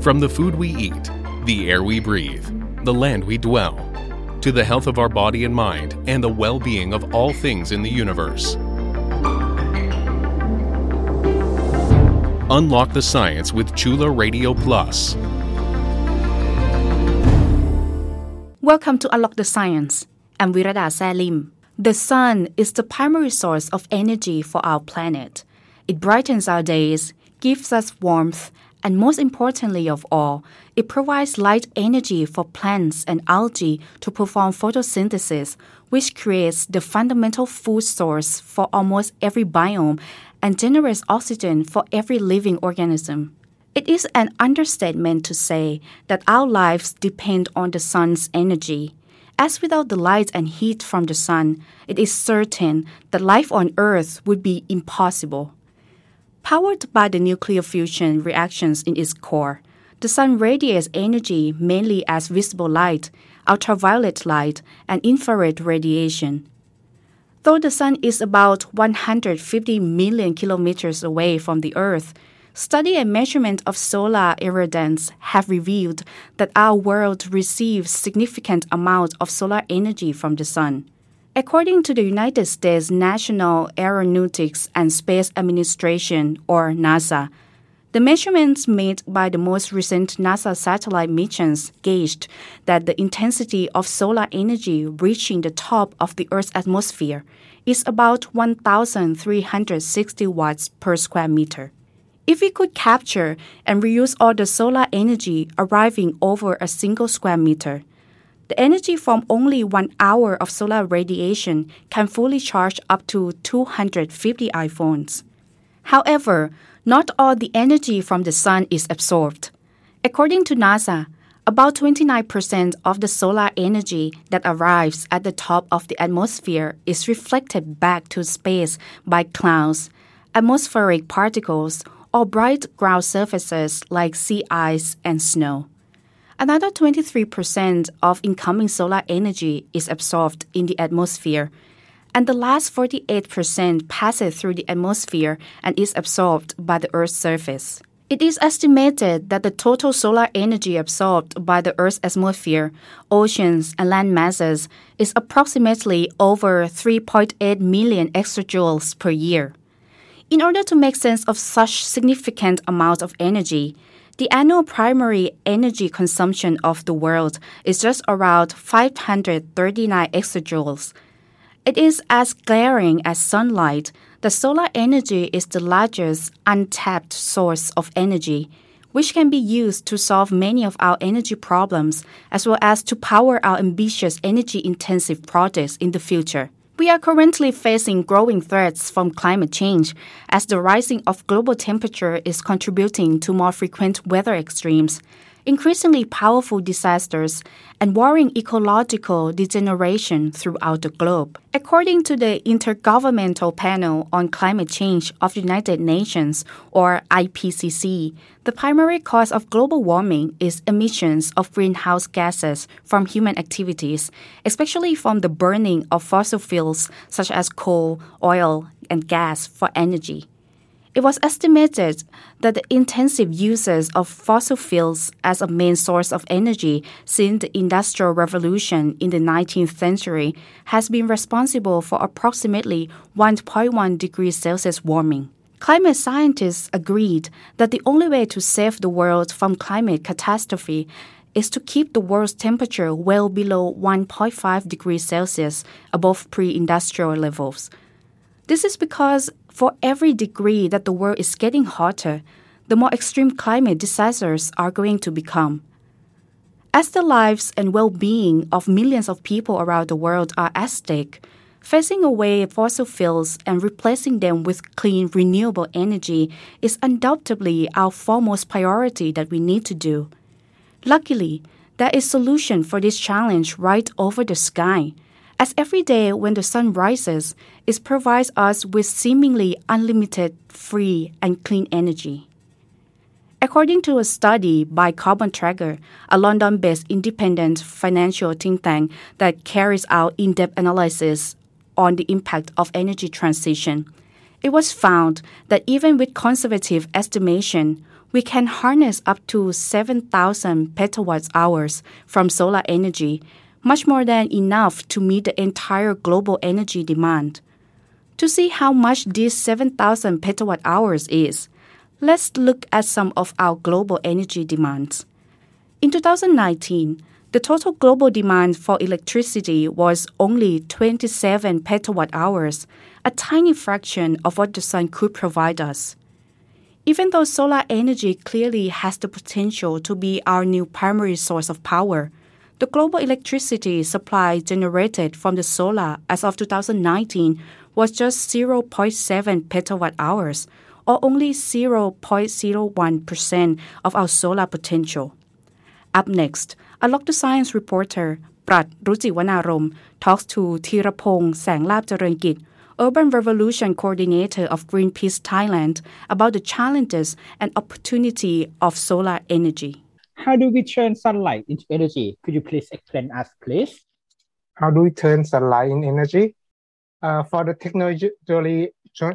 From the food we eat, the air we breathe, the land we dwell, to the health of our body and mind and the well being of all things in the universe. Unlock the science with Chula Radio Plus. Welcome to Unlock the Science. I'm Virada Salim. The sun is the primary source of energy for our planet. It brightens our days, gives us warmth, and most importantly of all, it provides light energy for plants and algae to perform photosynthesis, which creates the fundamental food source for almost every biome and generates oxygen for every living organism. It is an understatement to say that our lives depend on the sun's energy. As without the light and heat from the sun, it is certain that life on Earth would be impossible. Powered by the nuclear fusion reactions in its core, the sun radiates energy mainly as visible light, ultraviolet light, and infrared radiation. Though the sun is about 150 million kilometers away from the Earth, study and measurement of solar irradiance have revealed that our world receives significant amounts of solar energy from the sun. According to the United States National Aeronautics and Space Administration, or NASA, the measurements made by the most recent NASA satellite missions gauged that the intensity of solar energy reaching the top of the Earth's atmosphere is about 1,360 watts per square meter. If we could capture and reuse all the solar energy arriving over a single square meter, the energy from only one hour of solar radiation can fully charge up to 250 iPhones. However, not all the energy from the sun is absorbed. According to NASA, about 29% of the solar energy that arrives at the top of the atmosphere is reflected back to space by clouds, atmospheric particles, or bright ground surfaces like sea ice and snow. Another 23% of incoming solar energy is absorbed in the atmosphere, and the last 48% passes through the atmosphere and is absorbed by the Earth's surface. It is estimated that the total solar energy absorbed by the Earth's atmosphere, oceans, and land masses is approximately over 3.8 million exajoules per year. In order to make sense of such significant amounts of energy, the annual primary energy consumption of the world is just around 539 exajoules. It is as glaring as sunlight. The solar energy is the largest untapped source of energy, which can be used to solve many of our energy problems as well as to power our ambitious energy intensive projects in the future. We are currently facing growing threats from climate change as the rising of global temperature is contributing to more frequent weather extremes, increasingly powerful disasters, and worrying ecological degeneration throughout the globe. According to the Intergovernmental Panel on Climate Change of the United Nations, or IPCC, the primary cause of global warming is emissions of greenhouse gases from human activities, especially from the burning of fossil fuels such as coal, oil, and gas for energy. It was estimated that the intensive uses of fossil fuels as a main source of energy since the Industrial Revolution in the 19th century has been responsible for approximately 1.1 degrees Celsius warming. Climate scientists agreed that the only way to save the world from climate catastrophe is to keep the world's temperature well below 1.5 degrees Celsius above pre industrial levels. This is because for every degree that the world is getting hotter, the more extreme climate disasters are going to become. As the lives and well being of millions of people around the world are at stake, phasing away fossil fuels and replacing them with clean, renewable energy is undoubtedly our foremost priority that we need to do. Luckily, there is a solution for this challenge right over the sky as every day when the sun rises, it provides us with seemingly unlimited, free, and clean energy. According to a study by Carbon Tracker, a London based independent financial think tank that carries out in depth analysis on the impact of energy transition, it was found that even with conservative estimation, we can harness up to 7,000 petawatt hours from solar energy, much more than enough to meet the entire global energy demand. To see how much this 7,000 petawatt hours is, let's look at some of our global energy demands. In 2019, the total global demand for electricity was only 27 petawatt hours, a tiny fraction of what the sun could provide us. Even though solar energy clearly has the potential to be our new primary source of power, the global electricity supply generated from the solar as of 2019 was just 0.7 petawatt hours, or only 0.01% of our solar potential. Up next, a local science reporter, Prat Rujiwanarom, talks to Teerapong Sanglab Urban Revolution Coordinator of Greenpeace Thailand, about the challenges and opportunity of solar energy. How do we turn sunlight into energy? Could you please explain us, please? How do we turn sunlight in energy? Uh, for the technology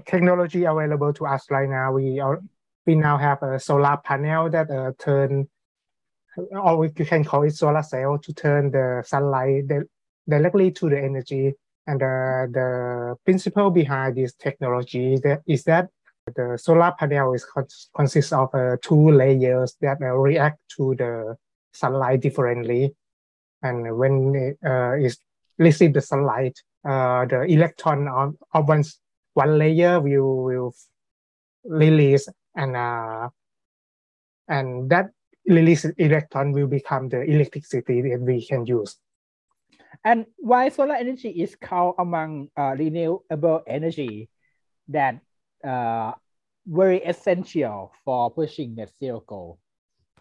technology available to us right now, we are, we now have a solar panel that uh, turn or we can call it solar cell to turn the sunlight directly to the energy. And the, the principle behind this technology that is that the solar panel is consists of uh, two layers that uh, react to the sunlight differently. And when it uh, is receive the sunlight, uh, the electron of, of one, one layer will, will release and uh, and that released electron will become the electricity that we can use. And why solar energy is called among uh, renewable energy that uh, very essential for pushing net zero goal?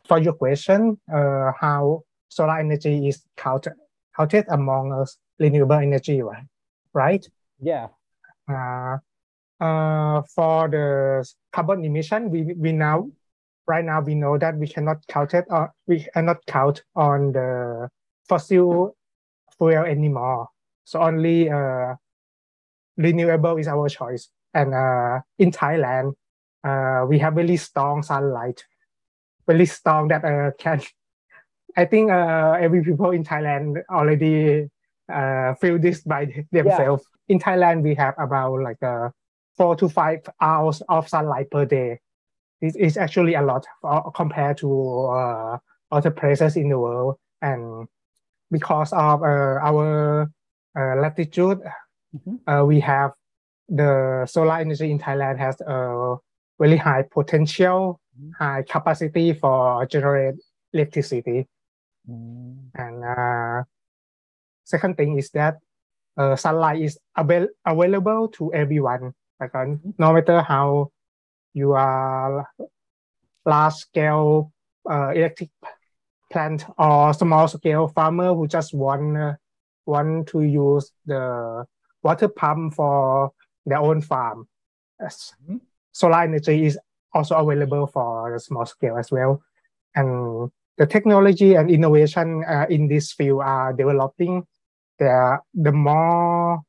For your question, uh, how solar energy is counted, counted among us renewable energy, right? Right? Yeah. Uh, uh, for the carbon emission, we, we now right now we know that we cannot count it or we cannot count on the fossil fuel anymore. So only uh, renewable is our choice. And uh, in Thailand, uh, we have really strong sunlight, really strong that uh, can. I think uh, every people in Thailand already uh, feel this by themselves. Yeah. In Thailand, we have about like uh, four to five hours of sunlight per day it is actually a lot compared to uh, other places in the world. And because of uh, our uh, latitude, mm-hmm. Uh, we have the solar energy in Thailand has a really high potential, mm-hmm. high capacity for generate electricity. Mm. And uh, second thing is that uh, sunlight is avail- available to everyone. Like, mm-hmm. no matter how you are large scale uh, electric plant or small scale farmer who just want uh, want to use the water pump for their own farm. Mm-hmm. Solar energy is also available for the small scale as well. And the technology and innovation uh, in this field are developing. There, the more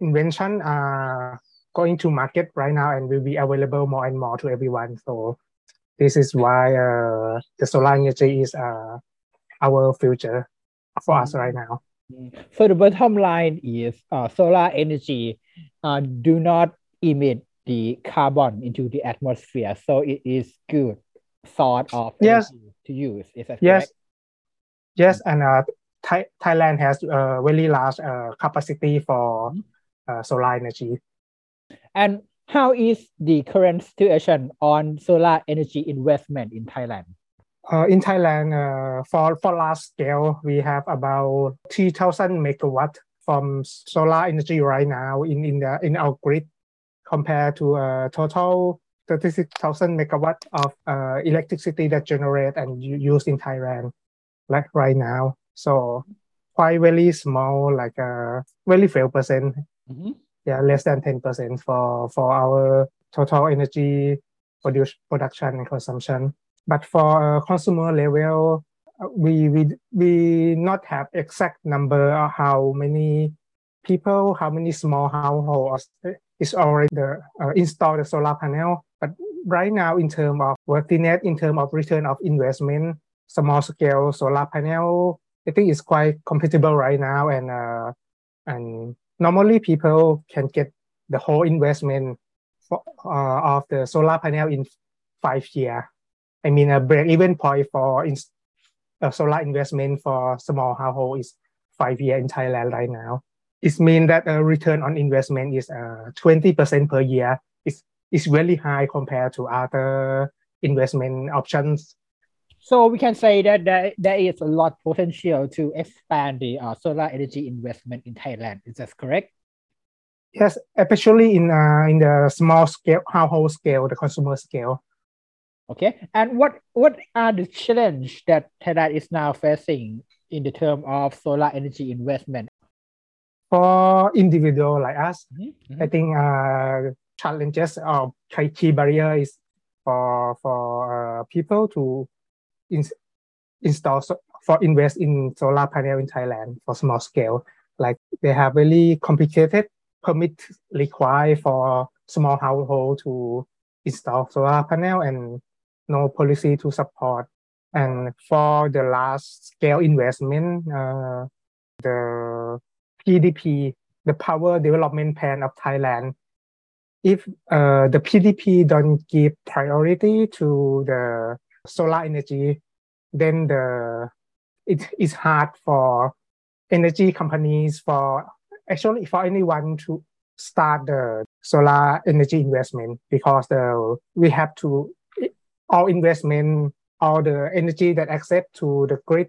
invention are going to market right now and will be available more and more to everyone. So this is why uh, the solar energy is uh, our future for us right now. So the bottom line is uh, solar energy uh, do not emit the carbon into the atmosphere, so it is good sort of yes. to use. Is that yes. correct? Yes, and uh, Thai- Thailand has a very large uh, capacity for mm-hmm. uh, solar energy. And how is the current situation on solar energy investment in Thailand? Uh, in Thailand, uh, for, for large scale, we have about 3,000 megawatt from solar energy right now in, in, the, in our grid compared to a total 36,000 megawatt of uh, electricity that generate and use in Thailand like right now. So quite very small, like a uh, very few percent. Mm-hmm yeah, less than 10% for, for our total energy produce, production and consumption. But for a consumer level, we, we, we not have exact number of how many people, how many small households is already the, uh, installed the solar panel. But right now in terms of worthiness, in terms of return of investment, small scale solar panel, I think it's quite compatible right now. And uh, and normally people can get the whole investment for, uh, of the solar panel in five years. I mean, a break-even point for in, a solar investment for small household is five years in Thailand right now. It means that a return on investment is uh, 20% per year. It's, it's really high compared to other investment options. So we can say that there, there is a lot potential to expand the uh, solar energy investment in Thailand. Is that correct? Yes, especially in uh, in the small scale household scale, the consumer scale. Okay, and what what are the challenge that Thailand is now facing in the term of solar energy investment? For individual like us, mm-hmm. I think uh, challenges or key barrier is for for uh, people to in, install so, for invest in solar panel in Thailand for small scale. Like they have really complicated permit required for small household to install solar panel and no policy to support. And for the large scale investment, uh, the PDP, the Power Development Plan of Thailand, if uh, the PDP don't give priority to the solar energy, then the it is hard for energy companies for actually for anyone to start the solar energy investment because the we have to all investment, all the energy that accept to the grid,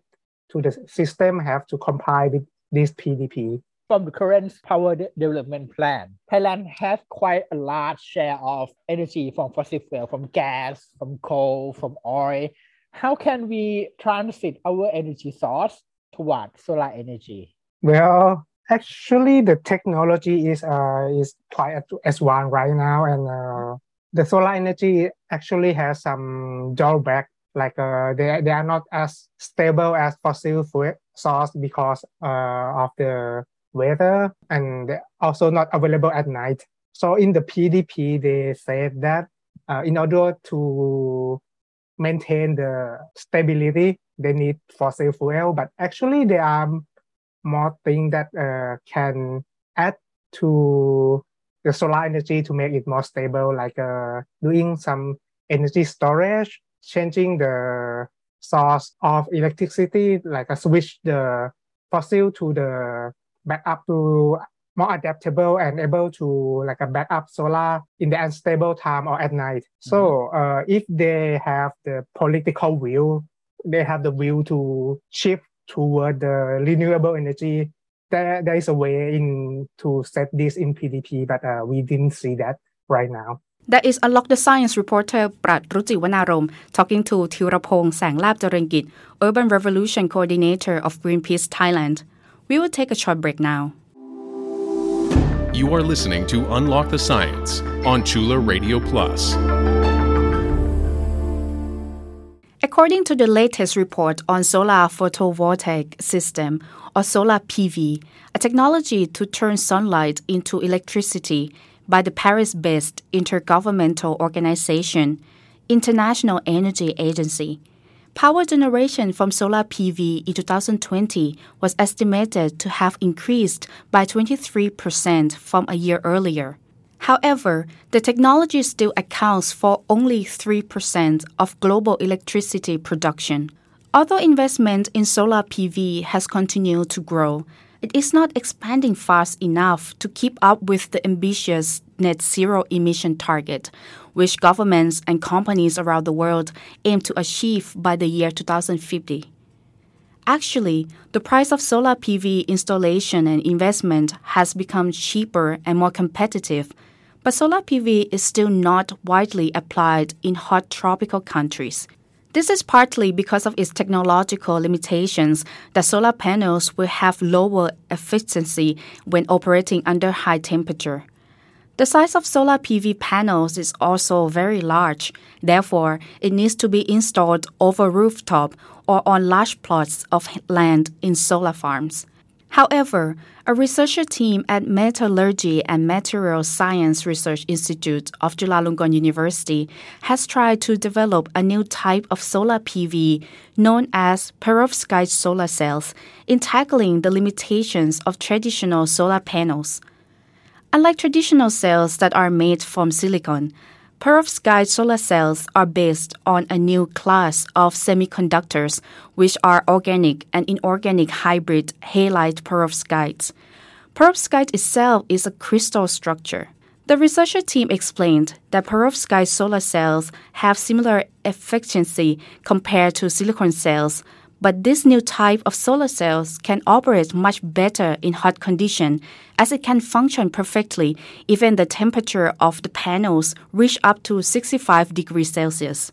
to the system have to comply with this PDP. From the current power de- development plan, Thailand has quite a large share of energy from fossil fuel, from gas, from coal, from oil. How can we transit our energy source toward solar energy? Well, actually, the technology is uh, is quite advanced right now, and uh, the solar energy actually has some drawback like uh, they, they are not as stable as fossil fuel source because uh, of the weather and also not available at night. So in the PDP, they said that uh, in order to maintain the stability, they need fossil fuel. But actually, there are more things that uh, can add to the solar energy to make it more stable, like uh, doing some energy storage, changing the source of electricity, like a switch the fossil to the backup to more adaptable and able to like a backup solar in the unstable time or at night. Mm-hmm. So uh, if they have the political will, they have the will to shift toward the renewable energy there, there is a way in to set this in PDP, but uh, we didn't see that right now. That is Unlock the Science reporter Prat Ruchi Wanarom talking to Teerapong Sanglarpcharoenkit, Urban Revolution Coordinator of Greenpeace Thailand. We will take a short break now. You are listening to Unlock the Science on Chula Radio Plus. According to the latest report on solar photovoltaic system or solar PV, a technology to turn sunlight into electricity by the Paris-based intergovernmental organization International Energy Agency. Power generation from solar PV in 2020 was estimated to have increased by 23% from a year earlier. However, the technology still accounts for only 3% of global electricity production. Although investment in solar PV has continued to grow, it is not expanding fast enough to keep up with the ambitious net zero emission target, which governments and companies around the world aim to achieve by the year 2050. Actually, the price of solar PV installation and investment has become cheaper and more competitive, but solar PV is still not widely applied in hot tropical countries. This is partly because of its technological limitations that solar panels will have lower efficiency when operating under high temperature. The size of solar PV panels is also very large. Therefore, it needs to be installed over rooftop or on large plots of land in solar farms. However, a researcher team at Metallurgy and Material Science Research Institute of Chulalongkorn University has tried to develop a new type of solar PV known as perovskite solar cells in tackling the limitations of traditional solar panels. Unlike traditional cells that are made from silicon, perovskite solar cells are based on a new class of semiconductors, which are organic and inorganic hybrid halide perovskites. Perovskite itself is a crystal structure. The researcher team explained that perovskite solar cells have similar efficiency compared to silicon cells, but this new type of solar cells can operate much better in hot condition as it can function perfectly even the temperature of the panels reach up to 65 degrees Celsius.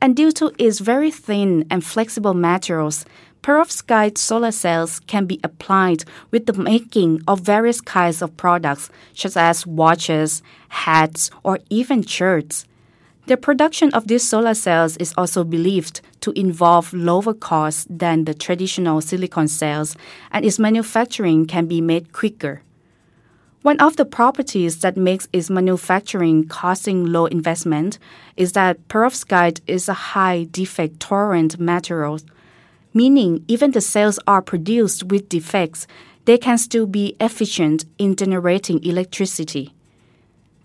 And due to its very thin and flexible materials, perovskite solar cells can be applied with the making of various kinds of products such as watches, hats, or even shirts. The production of these solar cells is also believed to involve lower costs than the traditional silicon cells, and its manufacturing can be made quicker. One of the properties that makes its manufacturing costing low investment is that perovskite is a high defect tolerant material, meaning even the cells are produced with defects, they can still be efficient in generating electricity.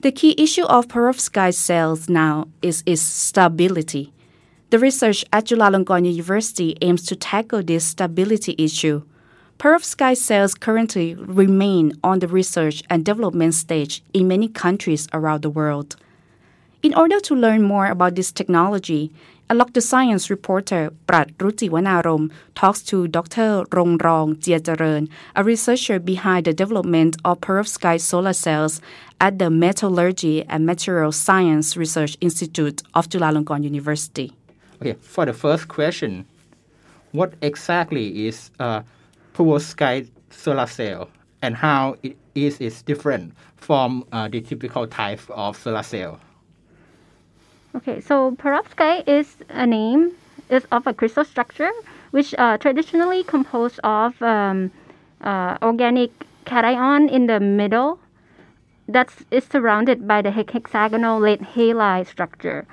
The key issue of perovskite cells now is its stability. The research at Chulalongkorn University aims to tackle this stability issue. Perovskite cells currently remain on the research and development stage in many countries around the world. In order to learn more about this technology, Unlock the Science reporter Prat Ruti Wanarom talks to Dr. Rongrong Cheacharoen, a researcher behind the development of perovskite solar cells at the Metallurgy and Materials Science Research Institute of Chulalongkorn University. Okay, for the first question, what exactly is a perovskite solar cell and how it is it different from uh, the typical type of solar cell? Okay, so perovskite is a name is of a crystal structure which uh, traditionally composed of um, uh, organic cation in the middle that is surrounded by the hexagonal lead halide structure.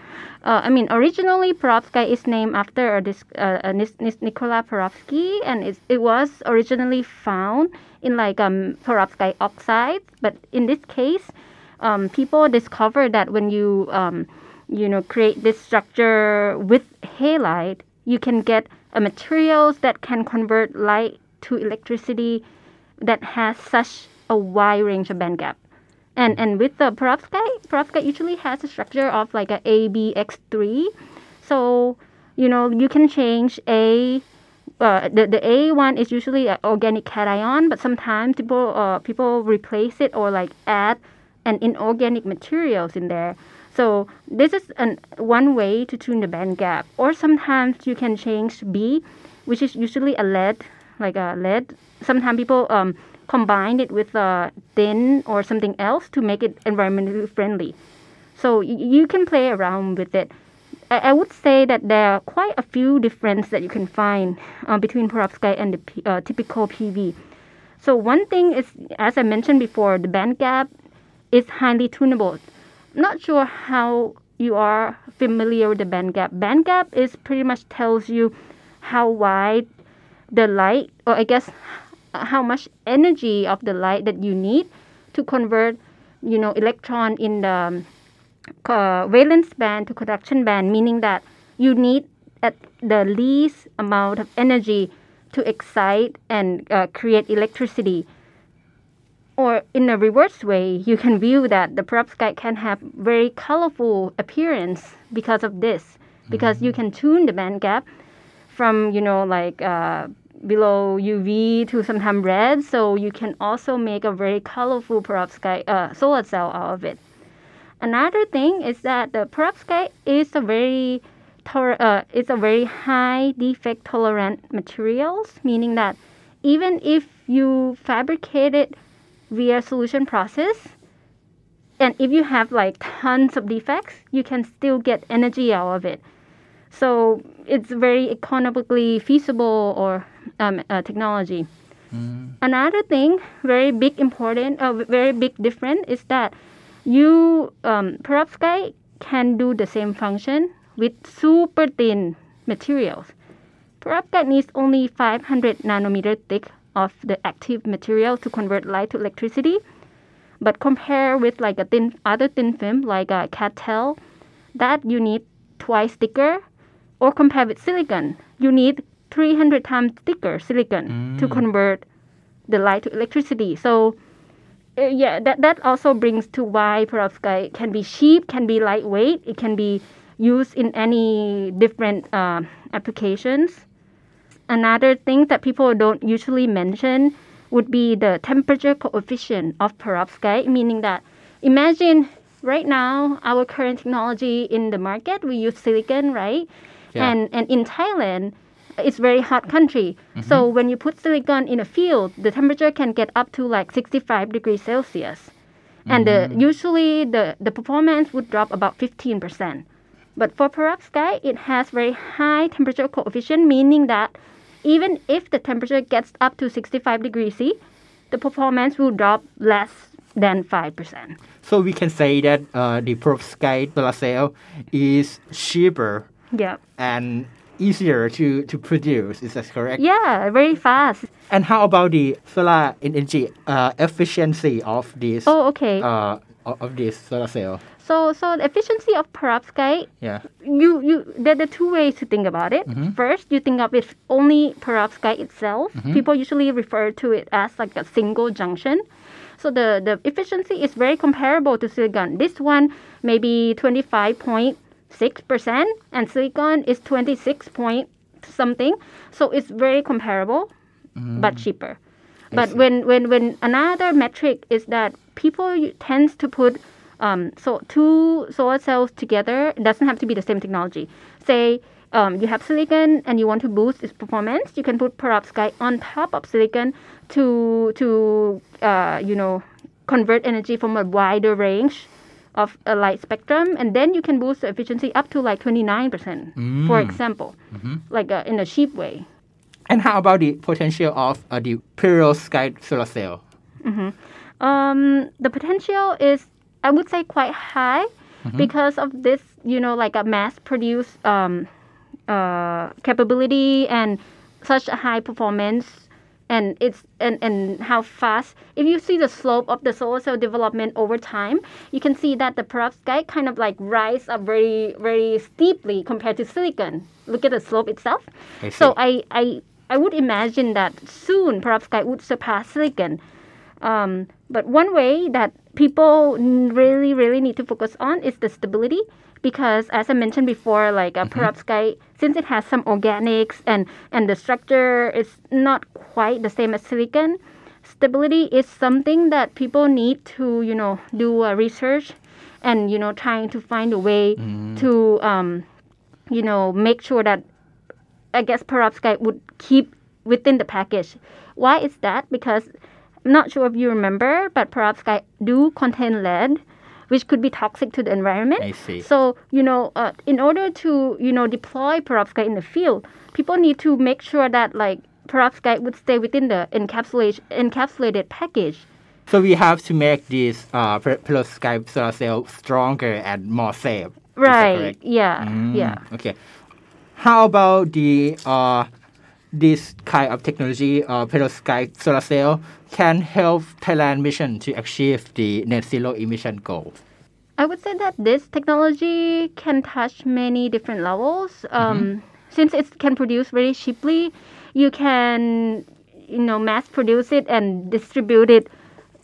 Uh, I mean, originally perovskite is named after a, uh, a Nikola Perovsky, and it it was originally found in like um, perovskite oxides. But in this case, um, people discovered that when you um, you know create this structure with halide, you can get uh, materials that can convert light to electricity that has such a wide range of band gap. And and with the perovskite, perovskite usually has a structure of like a ABX3. So, you know, you can change A uh, the, the A one is usually an organic cation, but sometimes people uh, people replace it or like add an inorganic materials in there. So this is an, one way to tune the band gap. Or sometimes you can change B, which is usually a lead, like a lead. Sometimes people um, combine it with a tin or something else to make it environmentally friendly. So you can play around with it. I, I, would say that there are quite a few differences that you can find uh, between perovskite and the uh, typical PV. So one thing is, as I mentioned before, the band gap is highly tunable I'm not sure how you are familiar with the band gap. Band gap is pretty much tells you how wide the light, or I guess how much energy of the light that you need to convert, you know, electron in the uh, valence band to conduction band, meaning that you need at the least amount of energy to excite and uh, create electricity or in a reverse way, you can view that the perovskite can have very colorful appearance because of this, because mm-hmm. you can tune the band gap from you know like uh, below UV to sometimes red, so you can also make a very colorful perovskite uh, solar cell out of it. Another thing is that the perovskite is a very uh, it's a very high defect tolerant materials, meaning that even if you fabricate it via solution process. And if you have like tons of defects, you can still get energy out of it. So it's very economically feasible or um, uh, technology. Another thing, very big important, uh, very big difference is that you um, perovskite can do the same function with super thin materials. Perovskite needs only 500 nanometer thick of the active material to convert light to electricity. But compare with like a thin other thin film like a CdTe, that you need twice thicker. Or compare with silicon, you need 300 times thicker silicon to convert the light to electricity. So uh, yeah, that that also brings to why perovskite can be cheap, can be lightweight, it can be used in any different uh, applications. Another thing that people don't usually mention would be the temperature coefficient of perovskite, meaning that imagine right now our current technology in the market we use silicon, right? Yeah. And and in Thailand it's very hot country. Mm-hmm. So when you put silicon in a field, the temperature can get up to like 65 degrees Celsius. And the, usually the, the performance would drop about 15%. But for perovskite, it has very high temperature coefficient, meaning that even if the temperature gets up to 65 degrees C, the performance will drop less than 5%. So we can say that uh, the perovskite solar cell is cheaper Yeah. and easier to, to produce. Is that correct? Yeah, very fast. And how about the solar energy uh, efficiency of this Oh, okay. uh, of this solar cell? so so the efficiency of perovskite Yeah. you you there are two ways to think about it. First, you think of it only perovskite itself. People usually refer to it as like a single junction. So the, the efficiency is very comparable to silicon. This one maybe 25.6% and silicon is 26 point something. So it's very comparable but cheaper. But when, when, when another metric is that people tends to put um, so two solar cells together it doesn't have to be the same technology. Say um, you have silicon and you want to boost its performance, you can put perovskite on top of silicon to to uh, you know convert energy from a wider range of a light spectrum, and then you can boost the efficiency up to like 29%, for example, like uh, in a cheap way. And how about the potential of uh, the perovskite solar cell? Um, the potential is, I would say, quite high because of this, you know, like a mass-produced um, uh, capability and such a high performance, and it's and and how fast. If you see the slope of the solar cell development over time, you can see that the perovskite kind of like rise up very very steeply compared to silicon. Look at the slope itself. I. So I I I would imagine that soon perovskite would surpass silicon. Um, but one way that people really, really need to focus on is the stability. Because as I mentioned before, like a perovskite, since it has some organics and, and the structure is not quite the same as silicon, stability is something that people need to, you know, do uh, research and, you know, trying to find a way to, um, you know, make sure that I guess perovskite would keep within the package. Why is that? Because I'm not sure if you remember, but perovskite do contain lead, which could be toxic to the environment. I see. So you know, uh, in order to you know deploy perovskite in the field, people need to make sure that like perovskite would stay within the encapsulation encapsulated package. So we have to make this uh, per- perovskite solar cell stronger and more safe. Right. Yeah. Mm, Yeah. Okay. How about the uh, this kind of technology, uh, perovskite solar cell, can help Thailand mission to achieve the net zero emission goal? I would say that this technology can touch many different levels. Um, Since it can produce very cheaply, you can, you know, mass produce it and distribute it,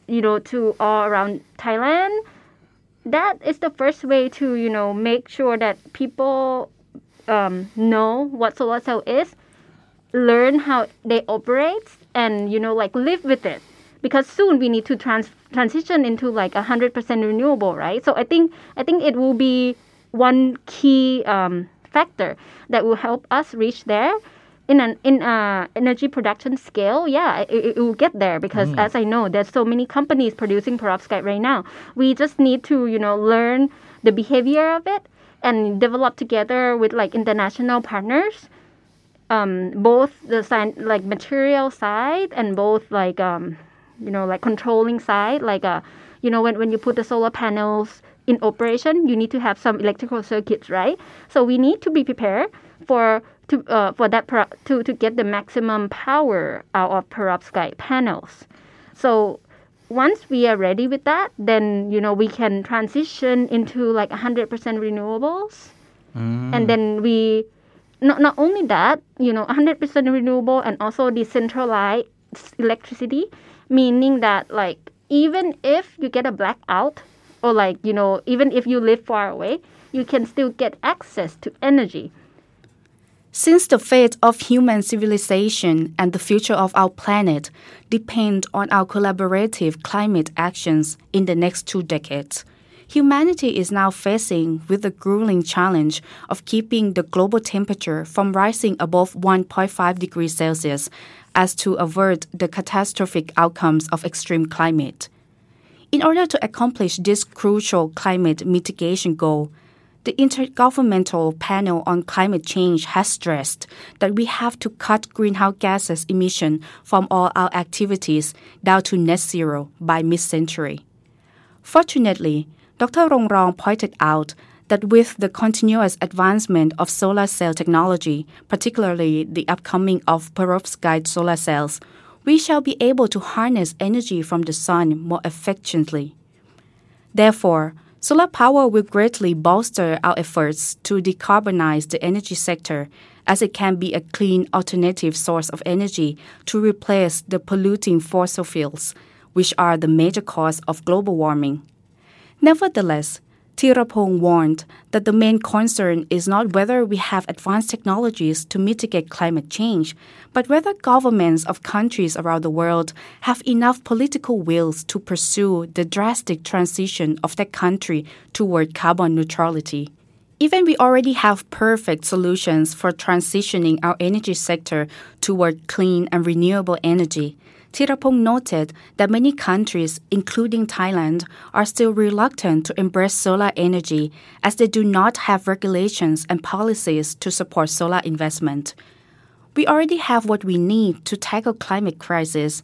you know, to all around Thailand. That is the first way to, you know, make sure that people um, know what solar cell is, learn how they operate, and you know, like live with it. Because soon we need to trans- transition into like a hundred percent renewable, right? So I think I think it will be one key um, factor that will help us reach there. In an in a energy production scale, yeah, it, it will get there because as I know, there's so many companies producing perovskite right now. We just need to you know learn the behavior of it and develop together with like international partners um, both the sign, like material side and both like um, you know like controlling side like uh, you know when, when you put the solar panels in operation you need to have some electrical circuits right? So we need to be prepared for to uh, for that to to get the maximum power out of perovskite panels. So once we are ready with that then you know we can transition into like 100% renewables. Mm. and then we not, not only that you know 100% renewable and also decentralized electricity meaning that like even if you get a blackout or like you know even if you live far away you can still get access to energy. Since the fate of human civilization and the future of our planet depend on our collaborative climate actions in the next two decades, humanity is now facing with the grueling challenge of keeping the global temperature from rising above 1.5 degrees Celsius as to avert the catastrophic outcomes of extreme climate. In order to accomplish this crucial climate mitigation goal, the Intergovernmental Panel on Climate Change has stressed that we have to cut greenhouse gases emission from all our activities down to net zero by mid-century. Fortunately, Dr. Rongrong pointed out that with the continuous advancement of solar cell technology, particularly the upcoming of perovskite solar cells, we shall be able to harness energy from the sun more efficiently. Therefore, Solar power will greatly bolster our efforts to decarbonize the energy sector as it can be a clean alternative source of energy to replace the polluting fossil fuels, which are the major cause of global warming. Nevertheless, Teerapong warned that the main concern is not whether we have advanced technologies to mitigate climate change, but whether governments of countries around the world have enough political wills to pursue the drastic transition of their country toward carbon neutrality. Even we already have perfect solutions for transitioning our energy sector toward clean and renewable energy, Teerapong noted that many countries, including Thailand, are still reluctant to embrace solar energy as they do not have regulations and policies to support solar investment. We already have what we need to tackle climate crisis.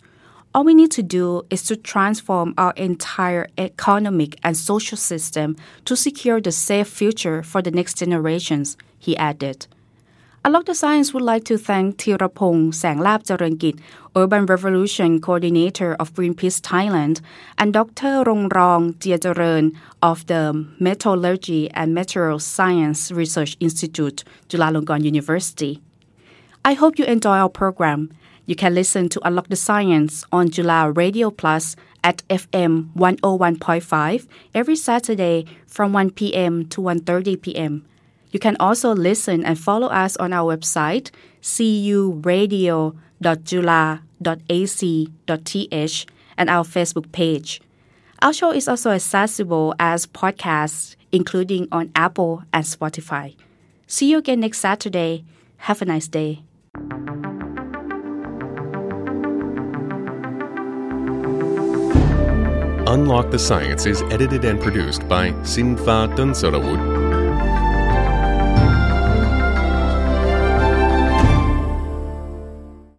All we need to do is to transform our entire economic and social system to secure the safe future for the next generations, he added. Unlock the Science would like to thank Teerapong Sanglarpcharoenkit, Urban Revolution Coordinator of Greenpeace Thailand, and Dr. Rongrong Cheacharoen of the Metallurgy and Material Science Research Institute, Chulalongkorn University. I hope you enjoy our program. You can listen to Unlock the Science on Chula Radio Plus at FM 101.5 every Saturday from 1 p.m. to 1.30 p.m. You can also listen and follow us on our website, curadio.chula.ac.th, and our Facebook page. Our show is also accessible as podcasts, including on Apple and Spotify. See you again next Saturday. Have a nice day. Unlock the Science is edited and produced by Sinfa Tunsarawut